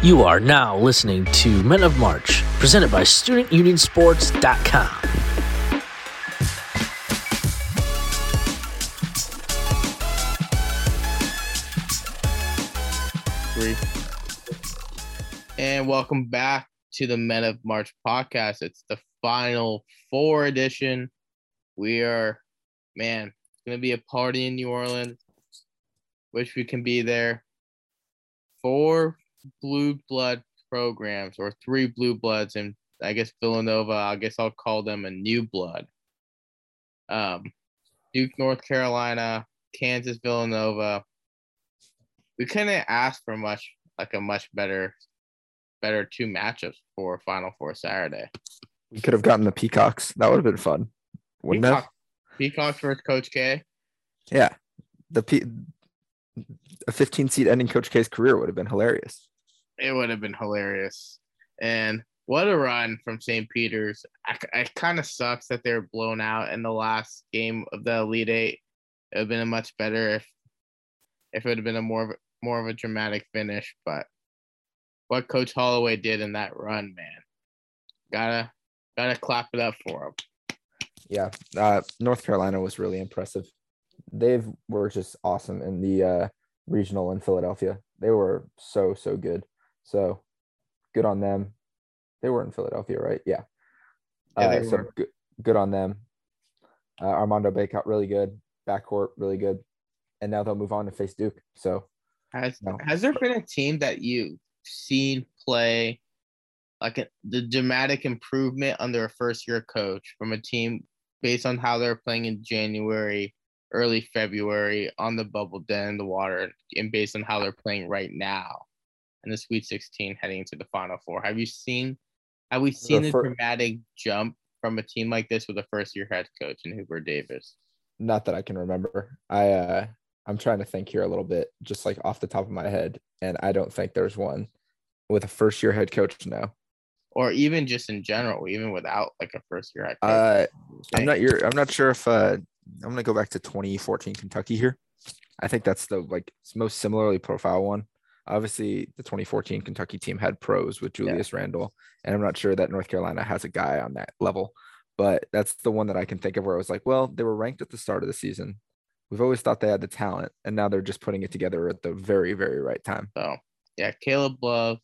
You are now listening to Men of March, presented by StudentUnionSports.com. Three. And welcome back to the Men of March podcast. It's the final four edition. We are, man, it's going to be a party in New Orleans. Wish we can be there. Four blue blood programs, or three blue bloods, and I guess Villanova, I guess I'll call them a new blood. Um, Duke, North Carolina, Kansas, Villanova. We couldn't ask for much, like a much better, better two matchups for Final Four Saturday. We could have gotten the Peacocks. That would have been fun, wouldn't it? Peacock, Peacocks versus Coach K. Yeah, the P- a 15 seat ending Coach K's career would have been hilarious. It would have been hilarious. And what a run from St. Peter's. I, it kind of sucks that they're blown out in the last game of the Elite Eight. It would have been much better if if it would have been a more of a, more of a dramatic finish. But what Coach Holloway did in that run, man, gotta gotta clap it up for him. Yeah, uh, North Carolina was really impressive. They were just awesome in the uh, regional in Philadelphia. They were so so good. So good on them. They were in Philadelphia, right? Yeah. Yeah, Uh, so were. good, good on them. Uh, Armando Bacot really good. Backcourt really good. And now they'll move on to face Duke. So Has No. has there been a team that you've seen play like a, the dramatic improvement under a first year coach from a team based on how they're playing in January, early February on the bubble, then in the water, and based on how they're playing right now in the Sweet 16 heading into the Final Four? Have you seen? Have we seen a fir- dramatic jump from a team like this with a first year head coach in Hubert Davis? not that I can remember. I uh I'm trying to think here a little bit, just like off the top of my head, and I don't think there's one with a first year head coach now. Or even just in general, even without like a first year head coach. Uh, I'm not your. I'm not sure if uh, I'm gonna go back to 2014 Kentucky here. I think that's the like most similarly profile one. Obviously, the 2014 Kentucky team had pros with Julius Randle, and I'm not sure that North Carolina has a guy on that level. But that's the one that I can think of where I was like, well, they were ranked at the start of the season. We've always thought they had the talent, and now they're just putting it together at the very, very right time. So yeah, Caleb Love,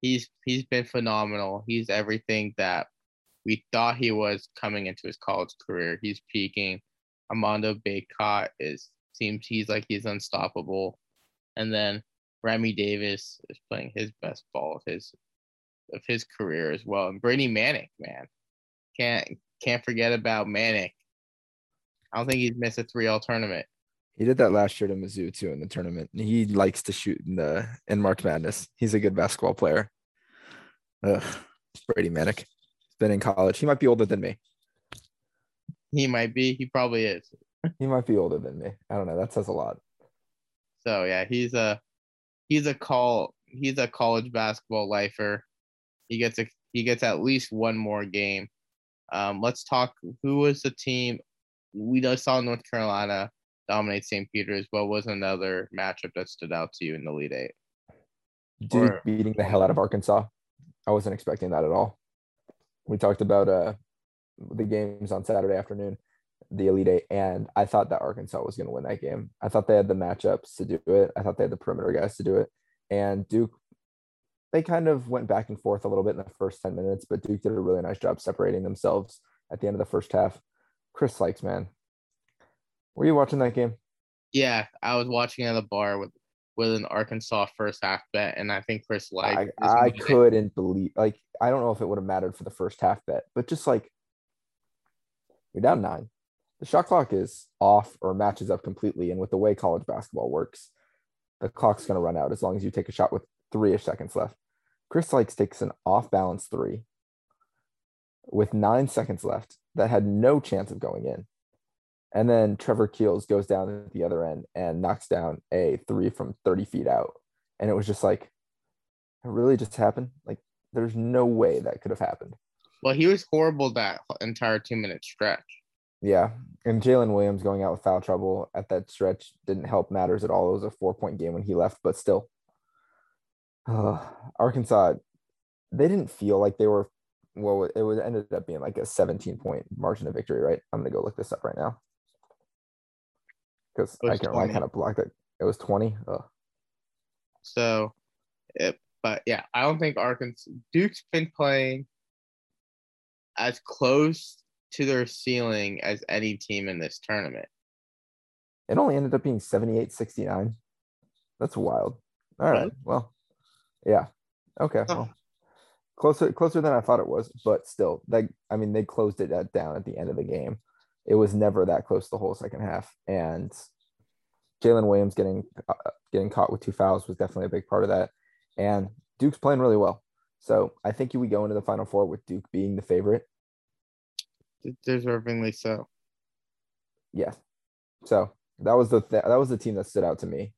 he's he's been phenomenal. He's everything that we thought he was coming into his college career. He's peaking. Armando Bacot is seems he's like he's unstoppable. And then Remy Davis is playing his best ball of his of his career as well. And Brady Manek, man. Can't can't forget about Manek. I don't think he's missed a three all tournament. He did that last year to Mizzou too in the tournament. He likes to shoot in the in March Madness. He's a good basketball player. Ugh, Brady Manek. He's been in college. He might be older than me. He might be, he probably is. He might be older than me. I don't know. That says a lot. So yeah, he's a he's a call he's a college basketball lifer. He gets a he gets at least one more game. Um, let's talk. Who was the team? We just saw North Carolina dominate St. Peter's. What was another matchup that stood out to you in the Elite Eight? Duke Or- beating the hell out of Arkansas. I wasn't expecting that at all. We talked about uh the games on Saturday afternoon, the Elite Eight, and I thought that Arkansas was going to win that game. I thought they had the matchups to do it. I thought they had the perimeter guys to do it, and Duke. They kind of went back and forth a little bit in the first 10 minutes, but Duke did a really nice job separating themselves at the end of the first half. Chris Lykes, man. Were you watching that game? Yeah, I was watching at a bar with with an Arkansas first half bet, and I think Chris I, like I couldn't believe like I don't know if it would have mattered for the first half bet, but just like you're down nine. The shot clock is off or matches up completely. And with the way college basketball works, the clock's gonna run out as long as you take a shot with three-ish seconds left. Chris Lykes takes an off-balance three with nine seconds left that had no chance of going in. And then Trevor Keels goes down at the other end and knocks down a three from 30 feet out. And it was just like, it really just happened. Like, there's no way that could have happened. Well, he was horrible that entire two minute stretch. Yeah. And Jalen Williams going out with foul trouble at that stretch didn't help matters at all. It was a four point game when he left, but still. Uh, Arkansas, they didn't feel like they were. Well, it was ended up being like a 17 point margin of victory, right? I'm gonna go look this up right now because I can I 20. kind of blocked it. It was 20. Ugh. So, it, but yeah, I don't think Arkansas Duke's been playing as close to their ceiling as any team in this tournament. It only ended up being 78 69. That's wild. All right. Really? Well, yeah. Okay. Huh. Well, closer closer than I thought it was, but still, like I mean, they closed it at, down at the end of the game. It was never that close the whole second half, and Jalen Williams getting uh, getting caught with two fouls was definitely a big part of that. And Duke's playing really well, so I think we go into the final four with Duke being the favorite. Deservingly so. Yeah. So that was the th- that was the team that stood out to me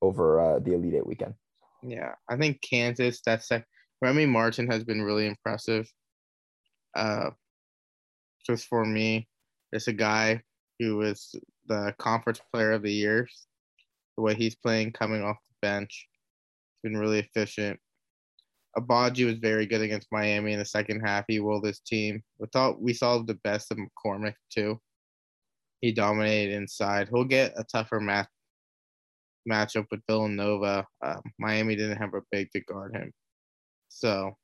over uh, the Elite Eight weekend. Yeah, I think Kansas. That's sec- Remy Martin has been really impressive. Uh, just for me, it's a guy who was the conference player of the year. The way he's playing, coming off the bench, It's been really efficient. Agbaji was very good against Miami in the second half. He willed his team. We thought we saw the best of McCormack too. He dominated inside. He'll get a tougher match matchup with Villanova. Um, Miami didn't have a big to guard him. So,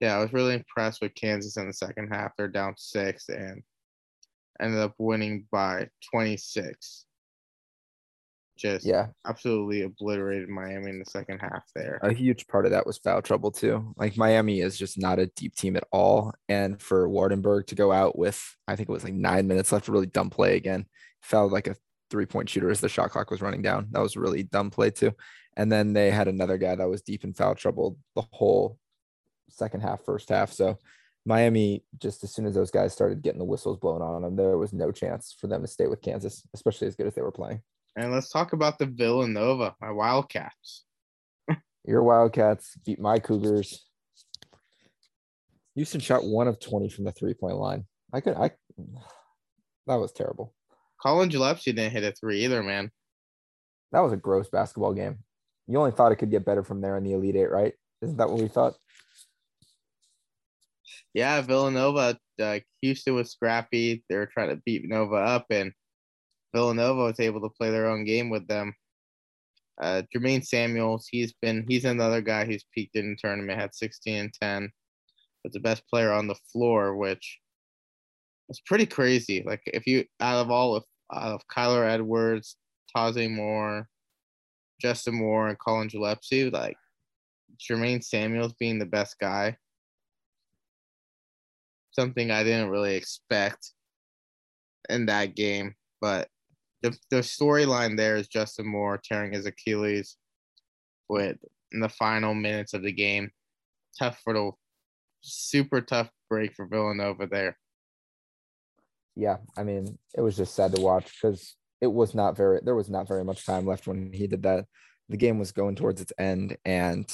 yeah, I was really impressed with Kansas in the second half. They're down six and ended up winning by 26. Just Yeah, absolutely obliterated Miami in the second half there. a huge part of that was foul trouble too. Like Miami is just not a deep team at all, and for Waardenburg to go out with I think it was like nine minutes left, really dumb play again. Fouled like a three point shooter as the shot clock was running down. That was a really dumb play too. And then they had another guy that was deep in foul trouble the whole second half, first half. So Miami, just as soon as those guys started getting the whistles blown on them, there was no chance for them to stay with Kansas, especially as good as they were playing. And let's talk about the Villanova, my Wildcats. Your Wildcats beat my Cougars. Houston shot one of 20 from the three point line. I could, I, that was terrible. Collin Gillespie didn't hit a three either, man. That was a gross basketball game. You only thought it could get better from there in the Elite Eight, right? Isn't that what we thought? Yeah, Villanova, uh, Houston was scrappy. They were trying to beat Nova up, and Villanova was able to play their own game with them. Uh, Jermaine Samuels, he's been he's another guy who's peaked in the tournament, had 16 and 10, was the best player on the floor, which is pretty crazy. Like if you out of all of out of Kyler Edwards, Taze Moore, Justin Moore, and Collin Gillespie, like Jermaine Samuels being the best guy something I didn't really expect in that game. But the the storyline there is Justin Moore tearing his Achilles with in the final minutes of the game. Tough for the super tough break for Villanova there. Yeah, I mean, it was just sad to watch because it was not very there was not very much time left when he did that. The game was going towards its end, and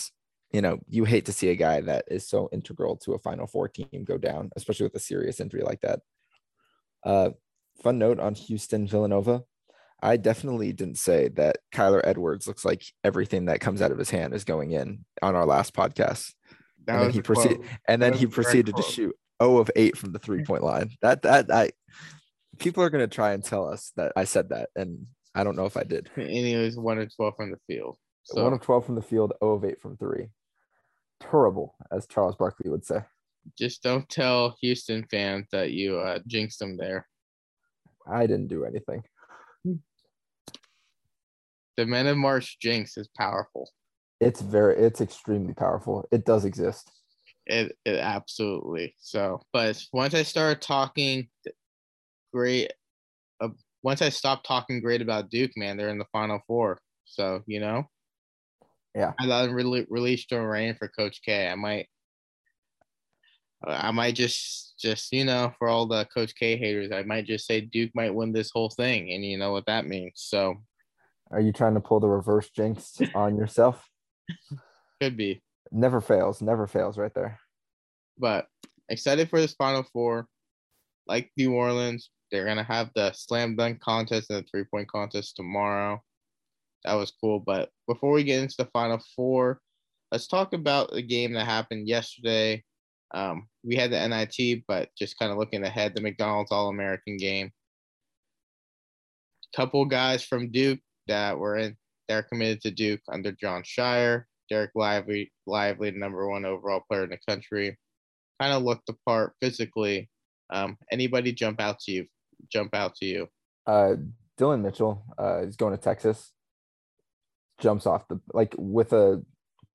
you know, you hate to see a guy that is so integral to a Final Four team go down, especially with a serious injury like that. Uh, fun note on Houston Villanova. I definitely didn't say that Kyler Edwards looks like everything that comes out of his hand is going in on our last podcast. That and then he proceeded and then he was a direct proceeded to shoot 0 of 8 from the three point line. That that I people are gonna try and tell us that I said that, and I don't know if I did. And he was one of twelve from the field. So One of 12 from the field, 0 of 8 from three. Terrible, as Charles Barkley would say. just don't tell Houston fans that you uh, jinxed them there. I didn't do anything. The Men of March jinx is powerful. It's very, it's extremely powerful. It does exist. It it absolutely so. But once I started talking great, uh, once I stopped talking great about Duke, man, they're in the Final Four. So you know, Yeah. I thought really released a rain for Coach K. I might, I might just just you know for all the Coach K haters, I might just say Duke might win this whole thing, and you know what that means. So Are you trying to pull the reverse jinx on yourself? could be. Never fails. Never fails right there. but excited for this Final Four. Like New Orleans, they're gonna have the slam dunk contest and the three point contest tomorrow. That was cool. But before we get into the Final Four, let's talk about the game that happened yesterday. Um, we had the NIT, but just kind of looking ahead, the McDonald's All American game. Couple guys from Duke that were in, they're committed to Duke under Jon Scheyer. Dereck Lively, Lively, the number one overall player in the country, kind of looked the part physically. Um, anybody jump out to you? Jump out to you? Uh, Dillon Mitchell uh, is going to Texas. Jumps off the like with a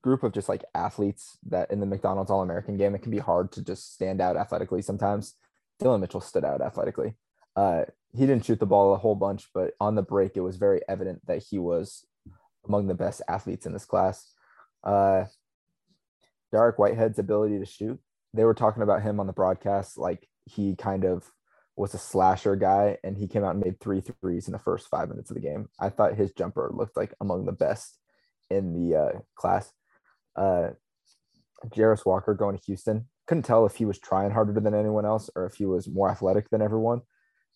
group of just like athletes that in the McDonald's All American game, it can be hard to just stand out athletically sometimes. Dillon Mitchell stood out athletically. Uh, he didn't shoot the ball a whole bunch, but on the break, it was very evident that he was among the best athletes in this class. Uh, Dariq Whitehead's ability to shoot, they were talking about him on the broadcast like he kind of was a slasher guy and he came out and made three threes in the first five minutes of the game. I thought his jumper looked like among the best in the uh, class. Uh, Jarace Walker going to Houston. Couldn't tell if he was trying harder than anyone else or if he was more athletic than everyone,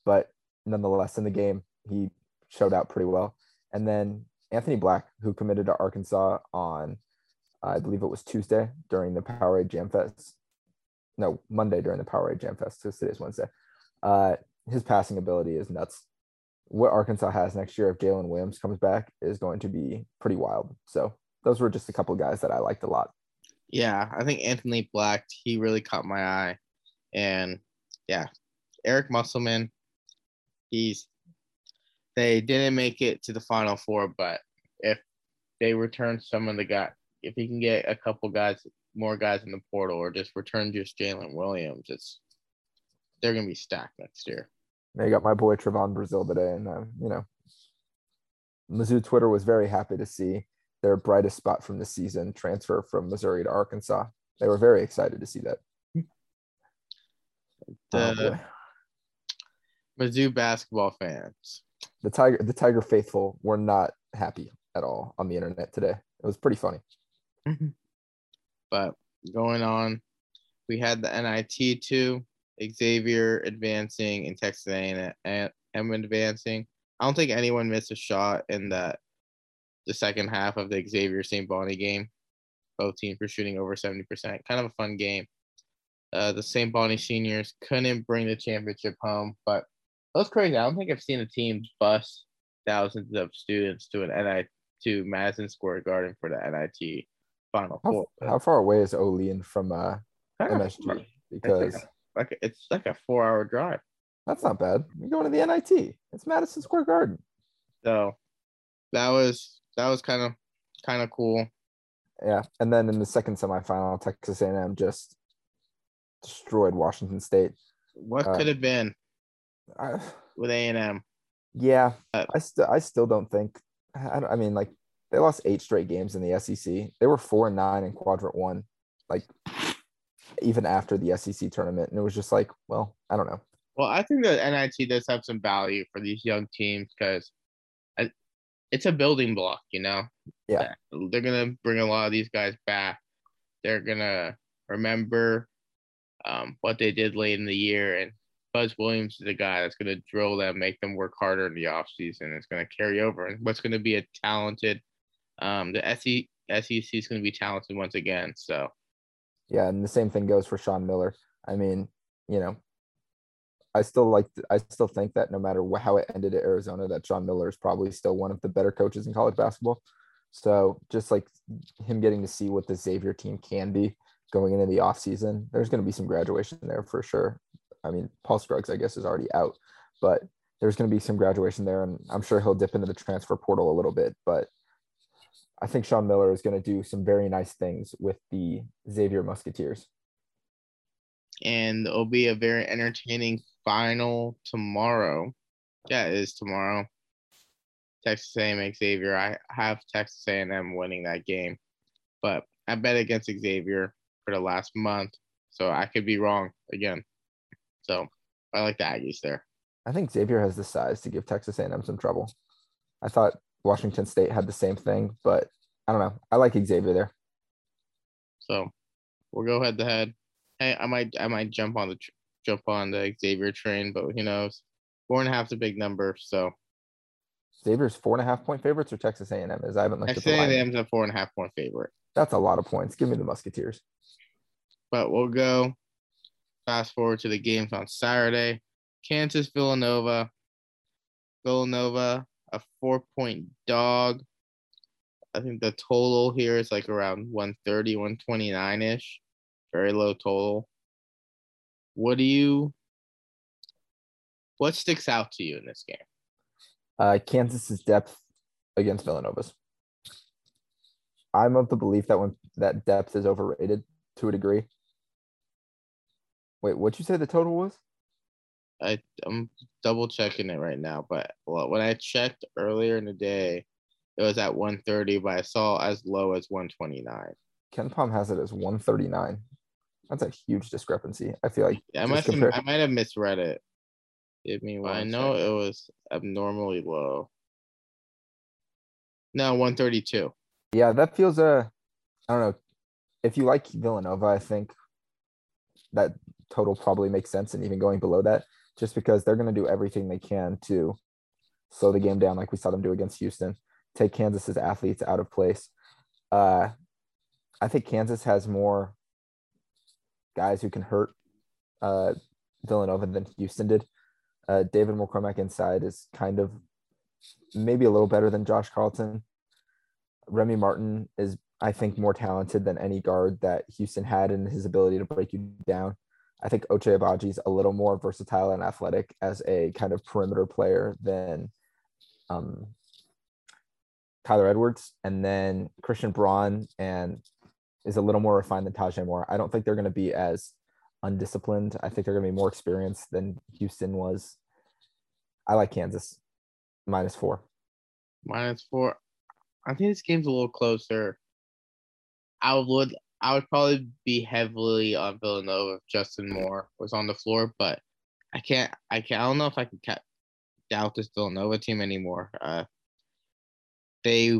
but nonetheless, in the game, he showed out pretty well. And then Anthony Black, who committed to Arkansas on, I believe it was Tuesday during the Powerade Jam Fest. No, Monday during the Powerade Jam Fest. Because today's Wednesday. Uh, his passing ability is nuts. What Arkansas has next year if Jalen Williams comes back is going to be pretty wild. So those were just a couple guys that I liked a lot. Yeah, I think Anthony Black, he really caught my eye. And yeah, Eric Musselman, he's they didn't make it to the final four, but if they return some of the guys, if he can get a couple guys, more guys in the portal, or just return just Jalen Williams, it's they're gonna be stacked next year. They got my boy Trevon Brazile today, and uh, you know, Mizzou Twitter was very happy to see their brightest spot from the season transfer from Missouri to Arkansas. They were very excited to see that. The oh, Mizzou basketball fans. The Tiger, the Tiger faithful were not happy at all on the internet today. It was pretty funny. but going on, we had the NIT too. Xavier advancing and Texas A&M advancing. I don't think anyone missed a shot in that the second half of the Xavier St. Bonnie game. Both teams were shooting over 70%. Kind of a fun game. Uh, the St. Bonnie seniors couldn't bring the championship home, but that was crazy. I don't think I've seen a team bus thousands of students to an NIT to Madison Square Garden for the NIT Final how, Four. How far away is Olean from uh, MSG? Because like a, it's like a four hour drive. That's not bad. You're going to the NIT. It's Madison Square Garden. So that was that was kind of kind of cool. Yeah, and then in the second semifinal, Texas A&M just destroyed Washington State. What uh, could have been I, with A&M? Yeah, uh, I still I still don't think. I, I mean, like they lost eight straight games in the SEC. They were four and nine in quadrant one. Like even after the SEC tournament. And it was just like, well, I don't know. Well, I think that NIT does have some value for these young teams because it's a building block, you know? Yeah. They're going to bring a lot of these guys back. They're going to remember um, what they did late in the year. And Buzz Williams is a guy that's going to drill them, make them work harder in the offseason. It's going to carry over. And what's going to be a talented, um, the SEC is going to be talented once again. So yeah, and the same thing goes for Sean Miller. I mean, you know, I still like I still think that no matter how it ended at Arizona, that Sean Miller is probably still one of the better coaches in college basketball. So just like him getting to see what the Xavier team can be going into the offseason, there's going to be some graduation there for sure. I mean, Paul Scruggs, I guess, is already out, but there's going to be some graduation there, and I'm sure he'll dip into the transfer portal a little bit. But I think Sean Miller is going to do some very nice things with the Xavier Musketeers. And it'll be a very entertaining final tomorrow. Yeah, it is tomorrow. Texas A&M Xavier. I have Texas A&M winning that game, but I bet against Xavier for the last month, so I could be wrong again. So I like the Aggies there. I think Xavier has the size to give Texas A&M some trouble. I thought Washington State had the same thing, but I don't know. I like Xavier there. So we'll go head to head. Hey, I might I might jump on the jump on the Xavier train, but who knows? Four and a half's a big number, so Xavier's four and a half point favorites or Texas A&M is. I haven't looked at the Texas. A&M's a four and a half point favorite. That's a lot of points. Give me the Musketeers. But we'll go fast forward to the games on Saturday. Kansas Villanova. Villanova, a four point dog. I think the total here is like around 130, 129 ish. Very low total. What do you what sticks out to you in this game? Uh, Kansas's depth against Villanova's. I'm of the belief that when that depth is overrated to a degree. Wait, what'd you say the total was? I I'm double checking it right now, but well, when I checked earlier in the day, it was at 130, but I saw as low as 129. KenPom has it as 139. That's a huge discrepancy. I feel like I just must have, I might have misread it. Give me one. I know it was abnormally low. No, 132. Yeah, that feels uh I don't know. If you like Villanova, I think that total probably makes sense and even going below that, just because they're gonna do everything they can to slow the game down like we saw them do against Houston, take Kansas's athletes out of place. Uh I think Kansas has more guys who can hurt uh Villanova than Houston did. Uh David McCormack inside is kind of maybe a little better than Josh Carlton. Remy Martin is, I think, more talented than any guard that Houston had in his ability to break you down. I think Ochai Agbaji's a little more versatile and athletic as a kind of perimeter player than um, Tyler Edwards. And then Christian Braun and is a little more refined than Tajay Moore. I don't think they're going to be as undisciplined. I think they're going to be more experienced than Houston was. I like Kansas minus four. Minus four. I think this game's a little closer. I would I would probably be heavily on Villanova if Justin Moore was on the floor, but I can't I can't I don't know if I can ca- doubt this Villanova team anymore. Uh, they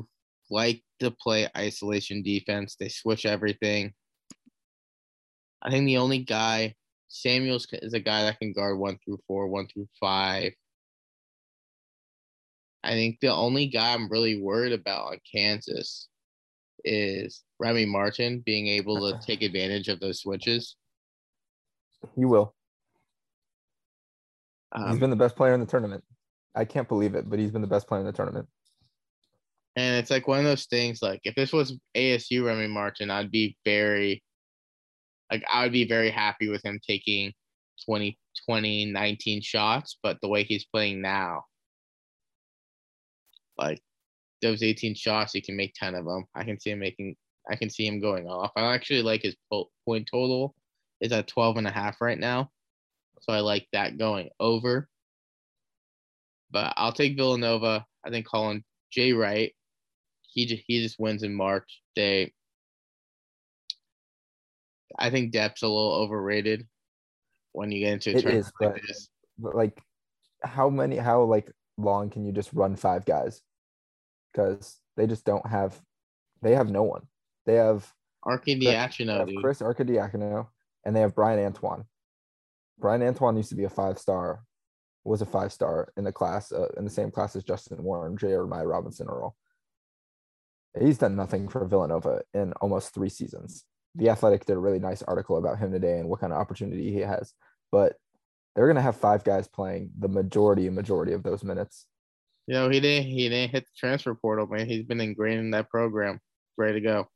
like to play isolation defense. They switch everything. I think the only guy Samuels is a guy that can guard one through four, one through five. I think the only guy I'm really worried about on Kansas is Remy Martin being able to take advantage of those switches. You will. He's um, been the best player in the tournament. I can't believe it, but he's been the best player in the tournament. and it's like one of those things. Like if this was ASU Remy Martin, I'd be very, like I would be very happy with him taking 20, 20, 19 shots. But the way he's playing now, like those 18 shots, he can make 10 of them. I can see him making, I can see him going off. I actually like his po- point total is at 12 and a half right now. So I like that going over. But I'll take Villanova. I think Colin Jay Wright, he just, he just wins in March. They, I think depth's a little overrated when you get into a It tournament is, like but- this. But like, how many? How like long can you just run five guys? Because they just don't have. They have no one. They have, Arky they Diacono, have dude. Chris Arcidiacono, and they have Bryan Antoine. Bryan Antoine used to be a five star, was a five star in the class uh, in the same class as Justin Warren, Jeremiah Robinson Earl. He's done nothing for Villanova in almost three seasons. The Athletic did a really nice article about him today and what kind of opportunity he has. But they're gonna have five guys playing the majority majority of those minutes. You know, he didn't he didn't hit the transfer portal, man. He's been ingrained in that program. Ready to go.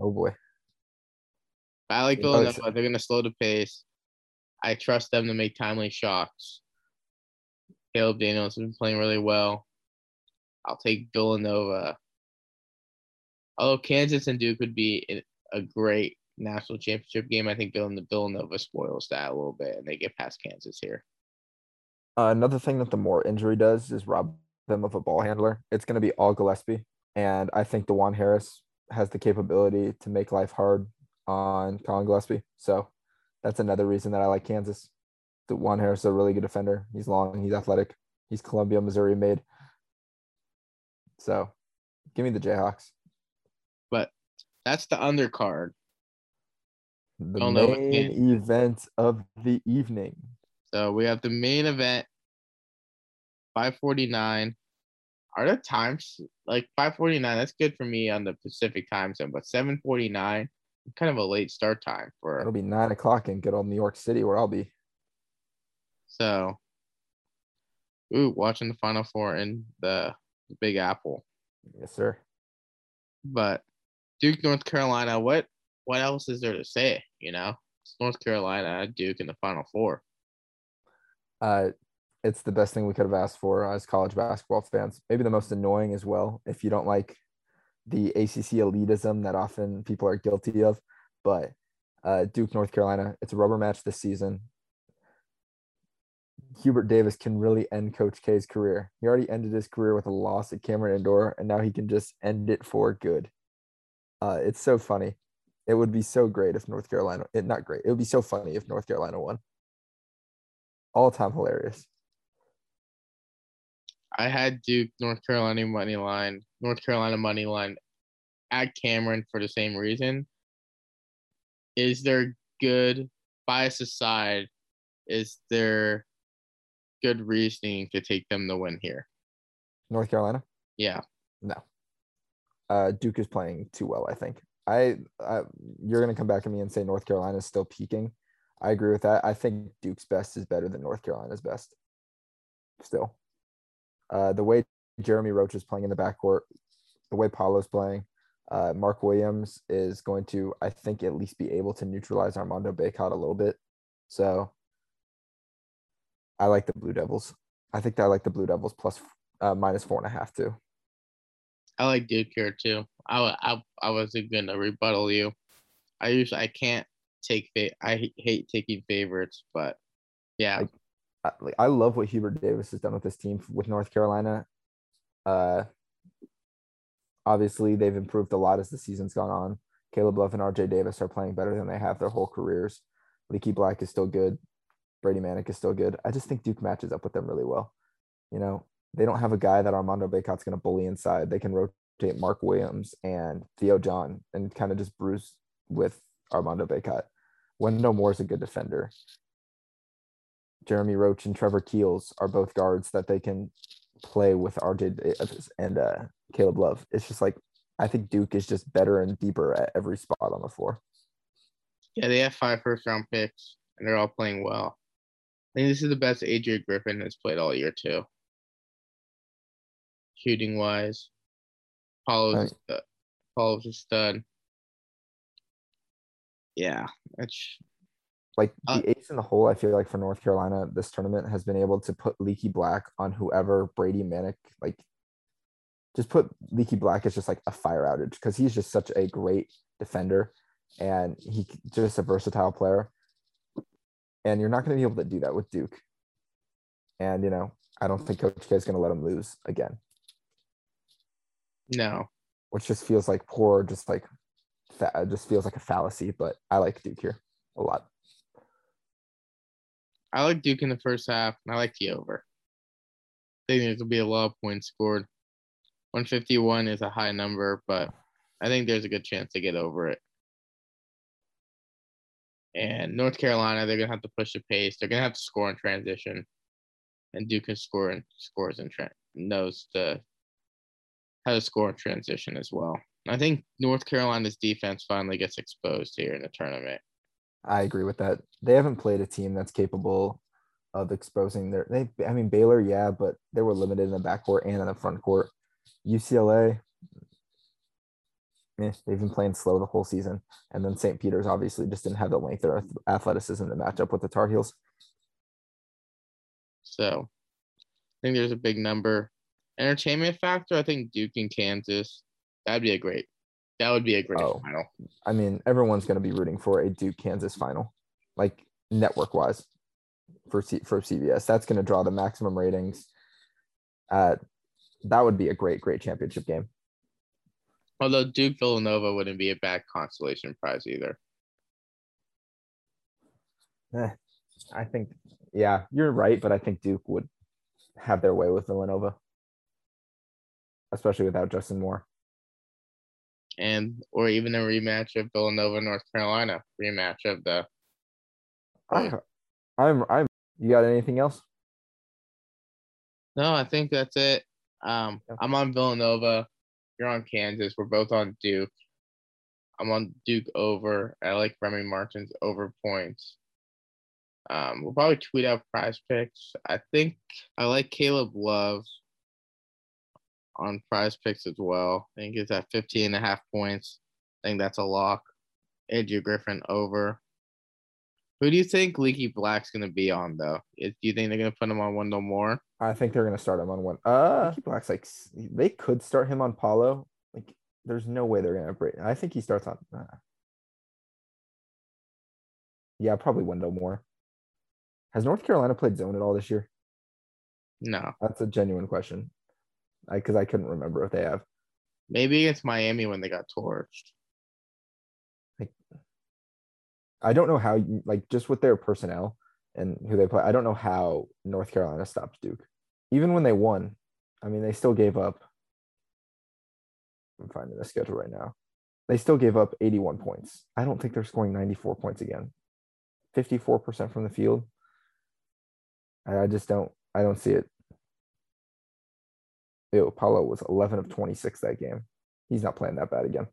Oh boy. I like Villanova. They're gonna slow the pace. I trust them to make timely shots. Caleb Daniels has been playing really well. I'll take Villanova. Although Kansas and Duke would be a great national championship game, I think Villan- Villanova spoils that a little bit, and they get past Kansas here. Uh, another thing that the Moore injury does is rob them of a ball handler. It's going to be all Gillespie, and I think Dajuan Harris has the capability to make life hard on Collin Gillespie. So that's another reason that I like Kansas. Dajuan Harris is a really good defender. He's long, he's athletic, he's Columbia, Missouri made. So give me the Jayhawks. But that's the undercard. The main event of the evening. So we have the main event, 549, are the times like 5:49? That's good for me on the Pacific time zone, but 7:49, kind of a late start time for. It'll be nine o'clock in good old New York City where I'll be. So, ooh, watching the Final Four in the Big Apple. Yes, sir. But Duke, North Carolina, what what else is there to say? You know, it's North Carolina, Duke in the Final Four. Uh, it's the best thing we could have asked for as college basketball fans. Maybe the most annoying as well, if you don't like the ACC elitism that often people are guilty of. But uh, Duke, North Carolina, it's a rubber match this season. Hubert Davis can really end Coach K's career. He already ended his career with a loss at Cameron Indoor, and now he can just end it for good. Uh, it's so funny. It would be so great if North Carolina, it not great. It would be so funny if North Carolina won. All time hilarious. I had Duke, North Carolina money line, North Carolina money line at Cameron for the same reason. Is there good bias aside? Is there good reasoning to take them to win here? North Carolina? Yeah. No. Uh, Duke is playing too well, I think. I, I you're gonna come back at me and say North Carolina is still peaking. I agree with that. I think Duke's best is better than North Carolina's best. Still, uh, the way Jeremy Roach is playing in the backcourt, the way Paolo's playing, uh, Mark Williams is going to, I think, at least be able to neutralize Armando Bacot a little bit. So I like the Blue Devils. I think that I like the Blue Devils plus uh, minus four and a half too. I like Duke here too. I, I, I wasn't gonna rebuttal you. I usually I can't take fa- I hate taking favorites, but yeah. I, like, I love what Hubert Davis has done with this team with North Carolina. Uh, obviously they've improved a lot as the season's gone on. Caleb Love and RJ Davis are playing better than they have their whole careers. Leaky Black is still good. Brady Manek is still good. I just think Duke matches up with them really well. You know, they don't have a guy that Armando Bacot's going to bully inside. They can rotate Mark Williams and Theo John and kind of just bruise with Armando Bacot. Wendell Moore is a good defender. Jeremy Roach and Trevor Keels are both guards that they can play with RJ and uh, Caleb Love. It's just like I think Duke is just better and deeper at every spot on the floor. Yeah, they have five first round picks and they're all playing well. I think this is the best AJ Griffin has played all year too. Shooting wise, Paolo's right. Paolo's a stud. Yeah, that's like uh, the ace in the hole. I feel like for North Carolina, this tournament has been able to put Leaky Black on whoever Brady Manek like. Just put Leaky Black as just like a fire outage because he's just such a great defender, and he just a versatile player. And you're not going to be able to do that with Duke. And you know, I don't think Coach K is going to let him lose again. No. Which just feels like poor, just like, fa- uh, just feels like a fallacy. But I like Duke here a lot. I like Duke in the first half, and I like the over. I think there's gonna be a lot of points scored. 151 is a high number, but I think there's a good chance to get over it. And North Carolina, they're gonna have to push the pace. They're gonna have to score in transition, and Duke can score and scores and tra- knows the how to score in transition as well. I think North Carolina's defense finally gets exposed here in the tournament. I agree with that. They haven't played a team that's capable of exposing their. They, I mean, Baylor, yeah, but they were limited in the backcourt and in the front court. UCLA, eh, they've been playing slow the whole season, and then St. Peter's obviously just didn't have the length or athleticism to match up with the Tar Heels. So, I think there's a big number. Entertainment factor, I think Duke and Kansas. That'd be a great that would be a great oh, final. I mean, everyone's going to be rooting for a Duke Kansas final, like network wise, for C- for CBS. That's going to draw the maximum ratings. Uh, that would be a great, great championship game. Although Duke Villanova wouldn't be a bad consolation prize either. Eh, I think, yeah, you're right, but I think Duke would have their way with Villanova, especially without Justin Moore and or even a rematch of Villanova North Carolina rematch of the. I, I'm I'm. You got anything else? No, I think that's it. Um. I'm on Villanova. You're on Kansas. We're both on Duke. I'm on Duke over. I like Remy Martin's over points. Um, we'll probably tweet out PrizePicks. I think I like Caleb Love on PrizePicks as well. I think it's at 15 and a half points. I think that's a lock. Andrew Griffin over. Who do you think Leaky Black's gonna be on though? Is- Do you think they're gonna put him on Wendell Moore? I think they're gonna start him on one. Uh, Leaky Black's like they could start him on Paolo. Like, there's no way they're gonna break. I think he starts on. Uh, yeah, probably Wendell Moore. Has North Carolina played zone at all this year? No, That's a genuine question. I because I couldn't remember if they have. maybe against Miami when they got torched. I don't know how like just with their personnel and who they play. I don't know how North Carolina stopped Duke. Even when they won, I mean, they still gave up. I'm finding the schedule right now. They still gave up 81 points. I don't think they're scoring 94 points again. 54% from the field. I I just don't. I don't see it. Ew, Paolo was 11 of 26 that game. He's not playing that bad again.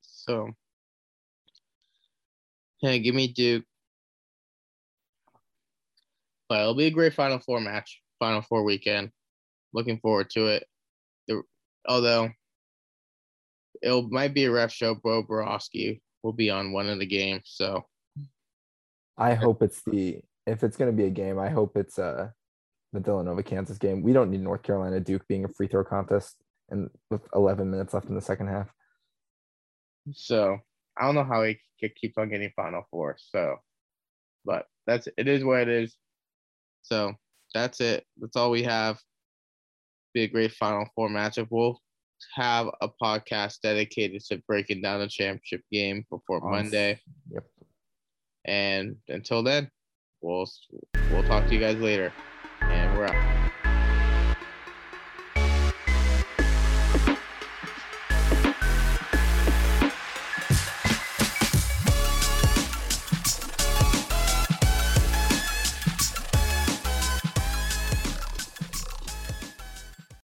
So, yeah, give me Duke. But it'll be a great Final Four match, Final Four weekend. Looking forward to it. The, although it might be a ref show, Bo Borowski will be on one of the games. So, I hope it's the if it's going to be a game. I hope it's uh the Villanova Kansas game. We don't need North Carolina Duke being a free throw contest and with 11 minutes left in the second half. so I don't know how he keeps on getting Final Four. So, but that's it is what it is. So that's it. That's all we have. Be a great Final Four matchup. We'll have a podcast dedicated to breaking down the championship game before Awesome. Monday. Yep. And until then, we'll we'll talk to you guys later. We're out.